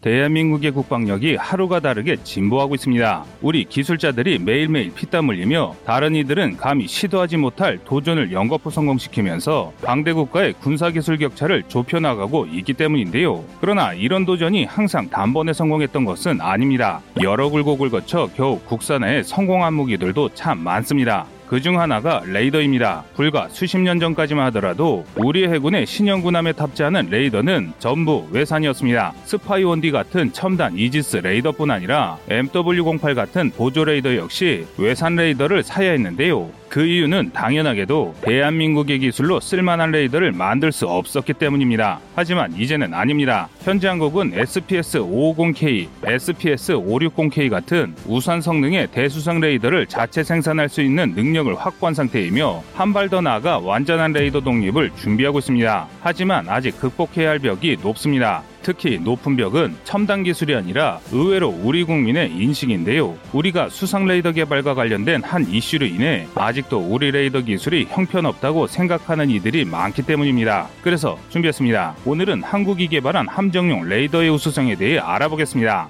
대한민국의 국방력이 하루가 다르게 진보하고 있습니다. 우리 기술자들이 매일매일 피땀 흘리며 다른 이들은 감히 시도하지 못할 도전을 연거푸 성공시키면서 강대 국가의 군사기술 격차를 좁혀나가고 있기 때문인데요. 그러나 이런 도전이 항상 단번에 성공했던 것은 아닙니다. 여러 굴곡을 거쳐 겨우 국산에 성공한 무기들도 참 많습니다. 그중 하나가 레이더입니다. 불과 수십 년 전까지만 하더라도 우리 해군의 신형군함에 탑재하는 레이더는 전부 외산이었습니다. SPY-1D 같은 첨단 이지스 레이더뿐 아니라 MW08 같은 보조 레이더 역시 외산 레이더를 사야 했는데요. 그 이유는 당연하게도 대한민국의 기술로 쓸만한 레이더를 만들 수 없었기 때문입니다. 하지만 이제는 아닙니다. 현재 한국은 SPS-550K, SPS-560K 같은 우수한 성능의 대수상 레이더를 자체 생산할 수 있는 능력을 확보한 상태이며 한 발 더 나아가 완전한 레이더 독립을 준비하고 있습니다. 하지만 아직 극복해야 할 벽이 높습니다. 특히 높은 벽은 첨단 기술이 아니라 의외로 우리 국민의 인식인데요. 우리가 수상 레이더 개발과 관련된 한 이슈로 인해 아직도 우리 레이더 기술이 형편없다고 생각하는 이들이 많기 때문입니다. 그래서 준비했습니다. 오늘은 한국이 개발한 함정용 레이더의 우수성에 대해 알아보겠습니다.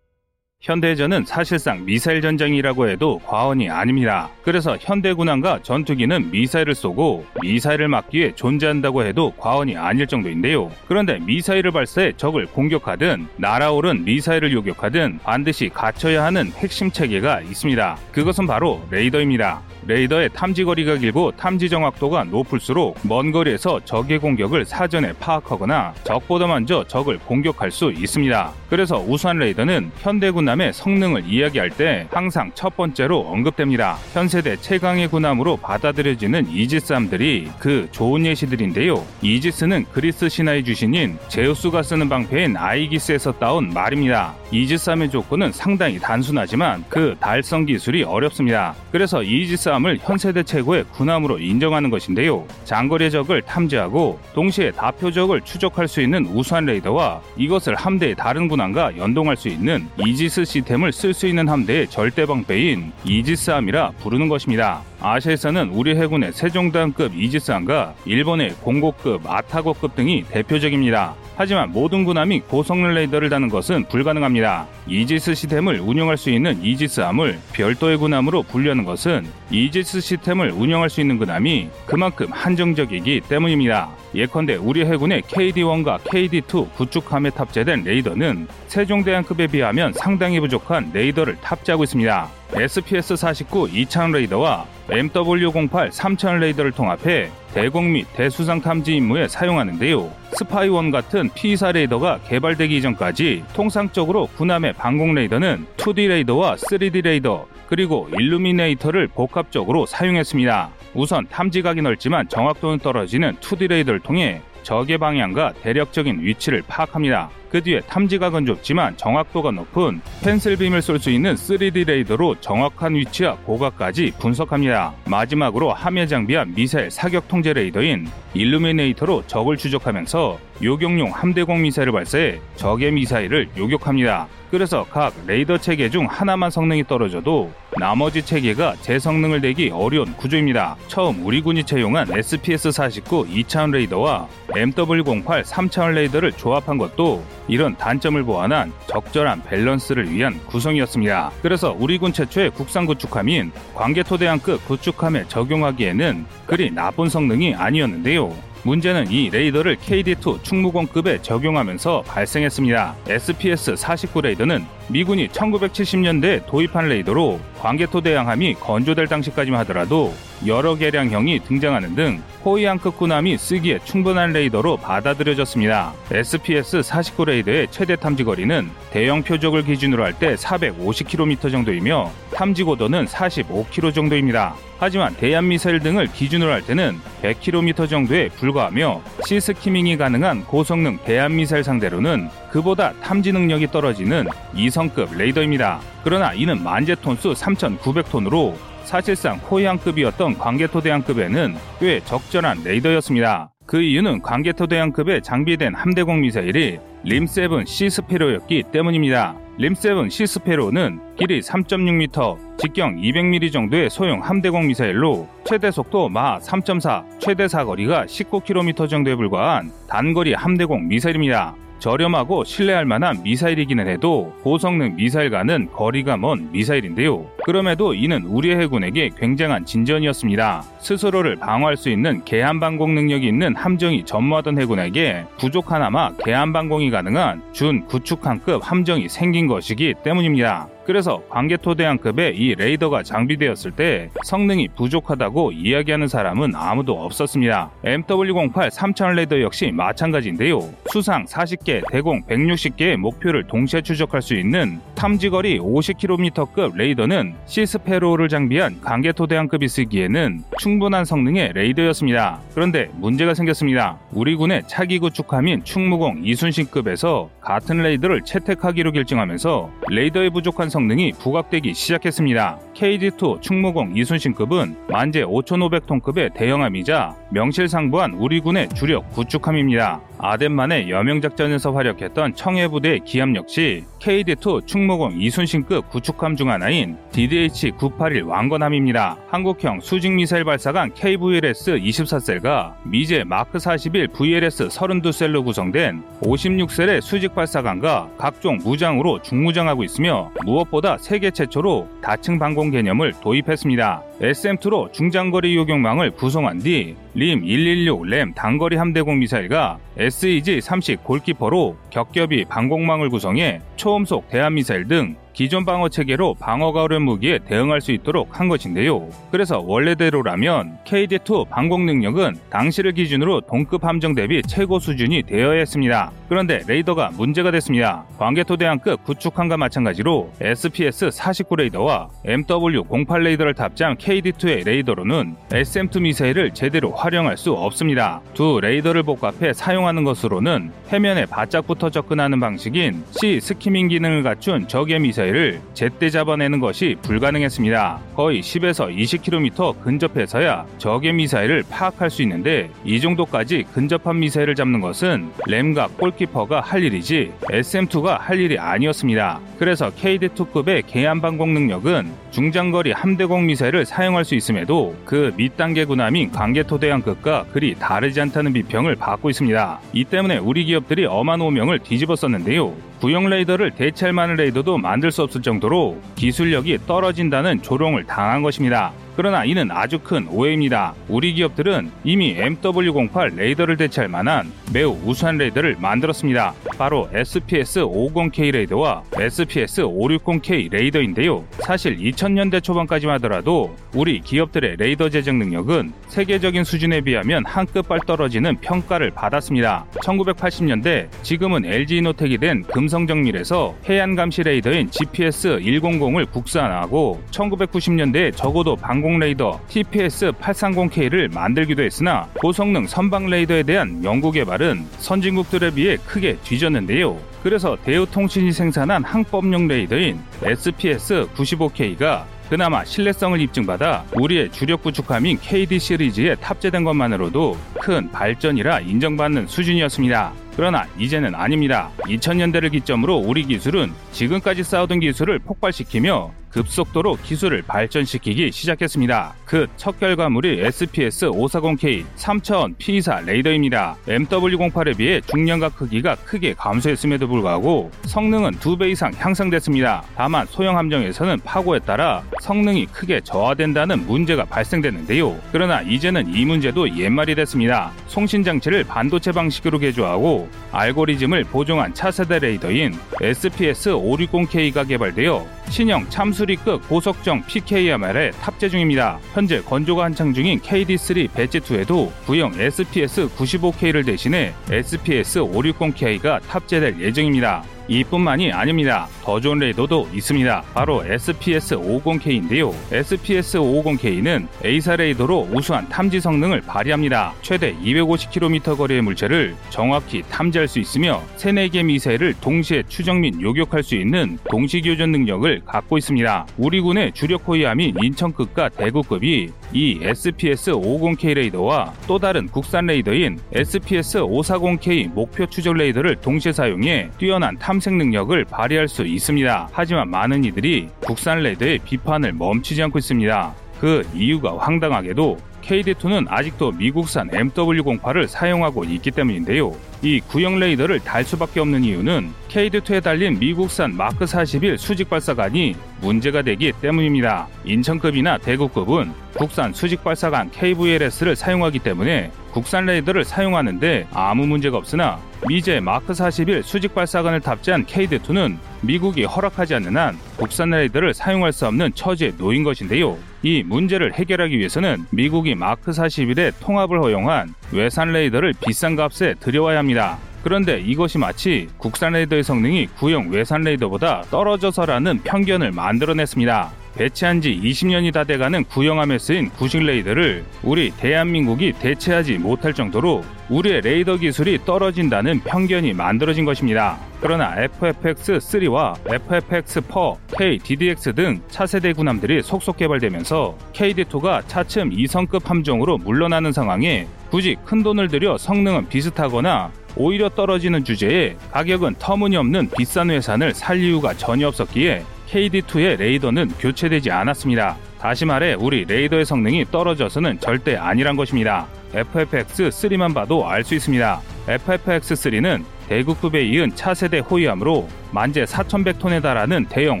현대전은 사실상 미사일 전쟁이라고 해도 과언이 아닙니다. 그래서 현대 군함과 전투기는 미사일을 쏘고 미사일을 막기 위해 존재한다고 해도 과언이 아닐 정도인데요. 그런데 미사일을 발사해 적을 공격하든 날아오른 미사일을 요격하든 반드시 갖춰야 하는 핵심 체계가 있습니다. 그것은 바로 레이더입니다. 레이더의 탐지 거리가 길고 탐지 정확도가 높을수록 먼 거리에서 적의 공격을 사전에 파악하거나 적보다 먼저 적을 공격할 수 있습니다. 그래서 우수한 레이더는 현대 군함의 성능을 이야기할 때 항상 첫 번째로 언급됩니다. 현 세대 최강의 군함으로 받아들여지는 이지스함들이 그 좋은 예시들인데요. 이지스는 그리스 신화의 주신인 제우스가 쓰는 방패인 아이기스에서 따온 말입니다. 이지스함의 조건은 상당히 단순하지만 그 달성 기술이 어렵습니다. 그래서 이지스 함을 현세대 최고의 군함으로 인정하는 것인데요. 장거리 적을 탐지하고 동시에 다표적을 추적할 수 있는 우수한 레이더와 이것을 함대의 다른 군함과 연동할 수 있는 이지스 시스템을 쓸 수 있는 함대의 절대 방패인 이지스함이라 부르는 것입니다. 아시아에서는 우리 해군의 세종대왕급 이지스함과 일본의 공고급 아타고급 등이 대표적입니다. 하지만 모든 군함이 고성능 레이더를 다는 것은 불가능합니다. 이지스 시스템을 운영할 수 있는 이지스함을 별도의 군함으로 분류하는 것은 이지스 시스템을 운영할 수 있는 군함이 그만큼 한정적이기 때문입니다. 예컨대 우리 해군의 KD-1과 KD-2 구축함에 탑재된 레이더는 세종대왕급에 비하면 상당히 부족한 레이더를 탑재하고 있습니다. SPS-49 2차원 레이더와 MW08 3차원 레이더를 통합해 대공 및 대수상 탐지 임무에 사용하는데요. SPY-1 같은 P4 레이더가 개발되기 이전까지 통상적으로 군함의 방공 레이더는 2D 레이더와 3D 레이더 그리고 일루미네이터를 복합적으로 사용했습니다. 우선 탐지각이 넓지만 정확도는 떨어지는 2D 레이더를 통해 적의 방향과 대략적인 위치를 파악합니다. 그 뒤에 탐지각은 좁지만 정확도가 높은 pencil beam을 쏠 수 있는 3D 레이더로 정확한 위치와 고각까지 분석합니다. 마지막으로 함에 장비한 미사일 사격 통제 레이더인 일루미네이터로 적을 추적하면서 요격용 함대공 미사일을 발사해 적의 미사일을 요격합니다. 그래서 각 레이더 체계 중 하나만 성능이 떨어져도 나머지 체계가 제 성능을 내기 어려운 구조입니다. 처음 우리 군이 채용한 SPS-49 2차원 레이더와 MW08 3차원 레이더를 조합한 것도 이런 단점을 보완한 적절한 밸런스를 위한 구성이었습니다. 그래서 우리 군 최초의 국산 구축함인 광개토대왕급 구축함에 적용하기에는 그리 나쁜 성능이 아니었는데요. 문제는 이 레이더를 KD2 충무공급에 적용하면서 발생했습니다. SPS-49 레이더는 미군이 1970년대에 도입한 레이더로 광개토 대양함이 건조될 당시까지만 하더라도 여러 개량형이 등장하는 등 호위함급 군함이 쓰기에 충분한 레이더로 받아들여졌습니다. SPS-49 레이더의 최대 탐지 거리는 대형 표적을 기준으로 할 때 450km 정도이며 탐지 고도는 45km 정도입니다. 하지만 대한미사일 등을 기준으로 할 때는 100km 정도에 불과하며 시스키밍이 가능한 고성능 대한미사일 상대로는 그보다 탐지 능력이 떨어지는 2성급 레이더입니다. 그러나 이는 만재톤수 3,900톤으로 사실상 호위함급이었던 광개토대왕급에는 꽤 적절한 레이더였습니다. 그 이유는 광개토대왕급에 장비된 함대공 미사일이 림7 시스페로였기 때문입니다. 림7 시스페로는 길이 3.6m, 직경 200mm 정도의 소형 함대공 미사일로 최대 속도 마 3.4, 최대 사거리가 19km 정도에 불과한 단거리 함대공 미사일입니다. 저렴하고 신뢰할 만한 미사일이기는 해도 고성능 미사일과는 거리가 먼 미사일인데요. 그럼에도 이는 우리 해군에게 굉장한 진전이었습니다. 스스로를 방어할 수 있는 개함 방공 능력이 있는 함정이 전무하던 해군에게 부족 하나마 개함 방공이 가능한 준 구축함급 함정이 생긴 것이기 때문입니다. 그래서 광개토대왕급의 이 레이더가 장비되었을 때 성능이 부족하다고 이야기하는 사람은 아무도 없었습니다. MW08 3000 레이더 역시 마찬가지인데요. 수상 40개, 대공 160개의 목표를 동시에 추적할 수 있는 탐지거리 50km급 레이더는 시스페로를 장비한 광개토대왕급이 쓰기에는 충분한 성능의 레이더였습니다. 그런데 문제가 생겼습니다. 우리 군의 차기 구축함인 충무공 이순신급에서 같은 레이더를 채택하기로 결정하면서 레이더의 부족한 성능이 부각되기 시작했습니다. KD2 충무공 이순신급은 만재 5,500톤급의 대형함이자 명실상부한 우리 군의 주력 구축함입니다. 아덴만의 여명작전에서 활약했던 청해부대의 기함 역시 KD2 충무공 이순신급 구축함 중 하나인 DDH-981 왕건함입니다. 한국형 수직미사일 발사관 KVLS-24셀과 미제 마크41 VLS 32셀로 구성된 56셀의 수직 발사관과 각종 무장으로 중무장하고 있으며 무엇 보다 세계 최초로 다층 방공 개념을 도입했습니다. SM2로 중장거리 요격망을 구성한 뒤 림 116 램 단거리 함대공 미사일과 SEG-30 골키퍼로 겹겹이 방공망을 구성해 초음속 대한미사일 등 기존 방어 체계로 방어가 어려운 무기에 대응할 수 있도록 한 것인데요. 그래서 원래대로라면 KD2 방공 능력은 당시를 기준으로 동급 함정 대비 최고 수준이 되어야 했습니다. 그런데 레이더가 문제가 됐습니다. 광개토대왕급 구축함과 마찬가지로 SPS-49 레이더와 MW-08 레이더를 탑재한 KD2의 레이더로는 SM2 미사일을 제대로 활용할 수 없습니다. 두 레이더를 복합해 사용하는 것으로는 해면에 바짝부터 접근하는 방식인 C 스키밍 기능을 갖춘 적의 미사일 미사일을 제때 잡아내는 것이 불가능했습니다. 거의 10에서 20km 근접해서야 적의 미사일을 파악할 수 있는데 이 정도까지 근접한 미사일을 잡는 것은 램과 골키퍼가 할 일이지 SM2가 할 일이 아니었습니다. 그래서 KD2급의 개함 방공 능력은 중장거리 함대공 미사일을 사용할 수 있음에도 그 밑단계 군함인 광개토대 왕급과 그리 다르지 않다는 비평을 받고 있습니다. 이 때문에 우리 기업들이 오명을 뒤집었었는데요. 구형 레이더를 대체할 만한 레이더도 만들 수 없을 정도로 기술력이 떨어진다는 조롱을 당한 것입니다. 그러나 이는 아주 큰 오해입니다. 우리 기업들은 이미 MW08 레이더를 대체할 만한 매우 우수한 레이더를 만들었습니다. 바로 SPS-50K 레이더와 SPS-560K 레이더인데요. 사실 2000년대 초반까지만 하더라도 우리 기업들의 레이더 제작 능력은 세계적인 수준에 비하면 한 끗 발 떨어지는 평가를 받았습니다. 1980년대 지금은 LG이노텍이 된 금성 정밀에서 해안 감시 레이더인 GPS-100을 국산화하고 1990년대에 저고도 방공 레이더 TPS-830K를 만들기도 했으나 고성능 선박 레이더에 대한 연구 개발은 선진국들에 비해 크게 뒤졌는데요. 그래서 대우통신이 생산한 항법용 레이더인 SPS-95K가 그나마 신뢰성을 입증받아 우리의 주력 구축함인 KD 시리즈에 탑재된 것만으로도 큰 발전이라 인정받는 수준이었습니다. 그러나 이제는 아닙니다. 2000년대를 기점으로 우리 기술은 지금까지 쌓아둔 기술을 폭발시키며 급속도로 기술을 발전시키기 시작했습니다. 그 첫 결과물이 SPS-540K 3000 P24 레이더입니다. MW08에 비해 중량과 크기가 크게 감소했음에도 불구하고 성능은 2배 이상 향상됐습니다. 다만 소형 함정에서는 파고에 따라 성능이 크게 저하된다는 문제가 발생됐는데요. 그러나 이제는 이 문제도 옛말이 됐습니다. 송신 장치를 반도체 방식으로 개조하고 알고리즘을 보정한 차세대 레이더인 SPS-560K가 개발되어 신형 참수리급 고속정 PKMR에 탑재 중입니다. 현재 건조가 한창 중인 KD3 Batch 2에도 구형 SPS-95K를 대신해 SPS-560K가 탑재될 예정입니다. 이뿐만이 아닙니다. 더 좋은 레이더도 있습니다. 바로 SPS-50K인데요. SPS-50K는 AESA 레이더로 우수한 탐지 성능을 발휘합니다. 최대 250km 거리의 물체를 정확히 탐지할 수 있으며 3, 4개 미사일을 동시에 추적 및 요격할 수 있는 동시 교전 능력을 갖고 있습니다. 우리 군의 주력 호위함인 인천급과 대구급이 이 SPS-50K 레이더와 또 다른 국산 레이더인 SPS-540K 목표 추적 레이더를 동시에 사용해 뛰어난 탐색 능력을 발휘할 수 있습니다. 하지만 많은 이들이 국산 레이더의 비판을 멈추지 않고 있습니다. 그 이유가 황당하게도 KD2는 아직도 미국산 MW08을 사용하고 있기 때문인데요. 이 구형 레이더를 달 수밖에 없는 이유는 KD2에 달린 미국산 마크 41 수직 발사관이 문제가 되기 때문입니다. 인천급이나 대구급은 국산 수직 발사관 KVLS를 사용하기 때문에 국산 레이더를 사용하는데 아무 문제가 없으나 미제 마크 41 수직 발사관을 탑재한 KD2는 미국이 허락하지 않는 한 국산 레이더를 사용할 수 없는 처지에 놓인 것인데요. 이 문제를 해결하기 위해서는 미국이 마크 41의 통합을 허용한 외산 레이더를 비싼 값에 들여와야 합니다. 그런데 이것이 마치 국산 레이더의 성능이 구형 외산 레이더보다 떨어져서라는 편견을 만들어냈습니다. 배치한 지 20년이 다 돼가는 구형함에 쓰인 구식 레이더를 우리 대한민국이 대체하지 못할 정도로 우리의 레이더 기술이 떨어진다는 편견이 만들어진 것입니다. 그러나 FFX3와 FFX4, KDDX 등 차세대 군함들이 속속 개발되면서 KD2가 차츰 2성급 함정으로 물러나는 상황에 굳이 큰 돈을 들여 성능은 비슷하거나 오히려 떨어지는 주제에 가격은 터무니없는 비싼 회산을 살 이유가 전혀 없었기에 KD2의 레이더는 교체되지 않았습니다. 다시 말해 우리 레이더의 성능이 떨어져서는 절대 아니란 것입니다. FFX3만 봐도 알 수 있습니다. FFX3는 대구급에 이은 차세대 호위함으로 만재 4,100톤에 달하는 대형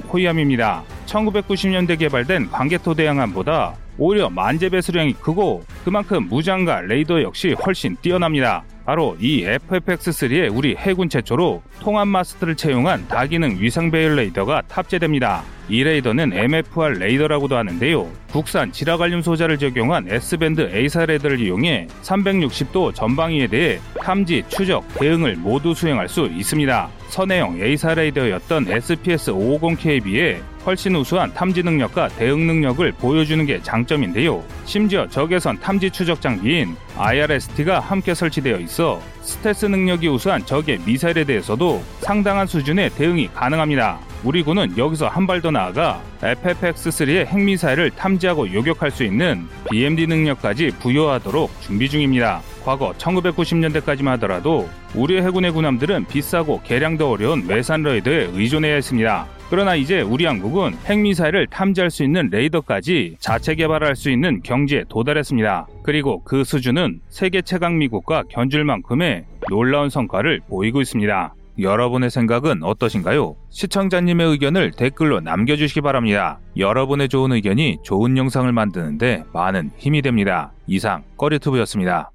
호위함입니다. 1990년대 개발된 광개토 대항함보다 오히려 만재 배수량이 크고 그만큼 무장과 레이더 역시 훨씬 뛰어납니다. 바로 이 FFX3에 우리 해군 최초로 통합 마스트를 채용한 다기능 위상 배열 레이더가 탑재됩니다. 이 레이더는 MFR 레이더라고도 하는데요. 국산 지라갈륨 소자를 적용한 S밴드 A사 레이더를 이용해 360도 전방위에 대해 탐지, 추적, 대응을 모두 수행할 수 있습니다. 선해형 A사 레이더였던 SPS-550K에 비해 훨씬 우수한 탐지 능력과 대응 능력을 보여주는 게 장점인데요. 심지어 적외선 탐지 추적 장비인 IRST가 함께 설치되어 있어 스텔스 능력이 우수한 적의 미사일에 대해서도 상당한 수준의 대응이 가능합니다. 우리 군은 여기서 한 발 더 나아가 FFX-3의 핵미사일을 탐지하고 요격할 수 있는 BMD 능력까지 부여하도록 준비 중입니다. 과거 1990년대까지만 하더라도 우리 해군의 군함들은 비싸고 개량도 어려운 외산 레이더에 의존해야 했습니다. 그러나 이제 우리 한국은 핵미사일을 탐지할 수 있는 레이더까지 자체 개발할 수 있는 경지에 도달했습니다. 그리고 그 수준은 세계 최강 미국과 견줄 만큼의 놀라운 성과를 보이고 있습니다. 여러분의 생각은 어떠신가요? 시청자님의 의견을 댓글로 남겨주시기 바랍니다. 여러분의 좋은 의견이 좋은 영상을 만드는데 많은 힘이 됩니다. 이상 꺼리투브였습니다.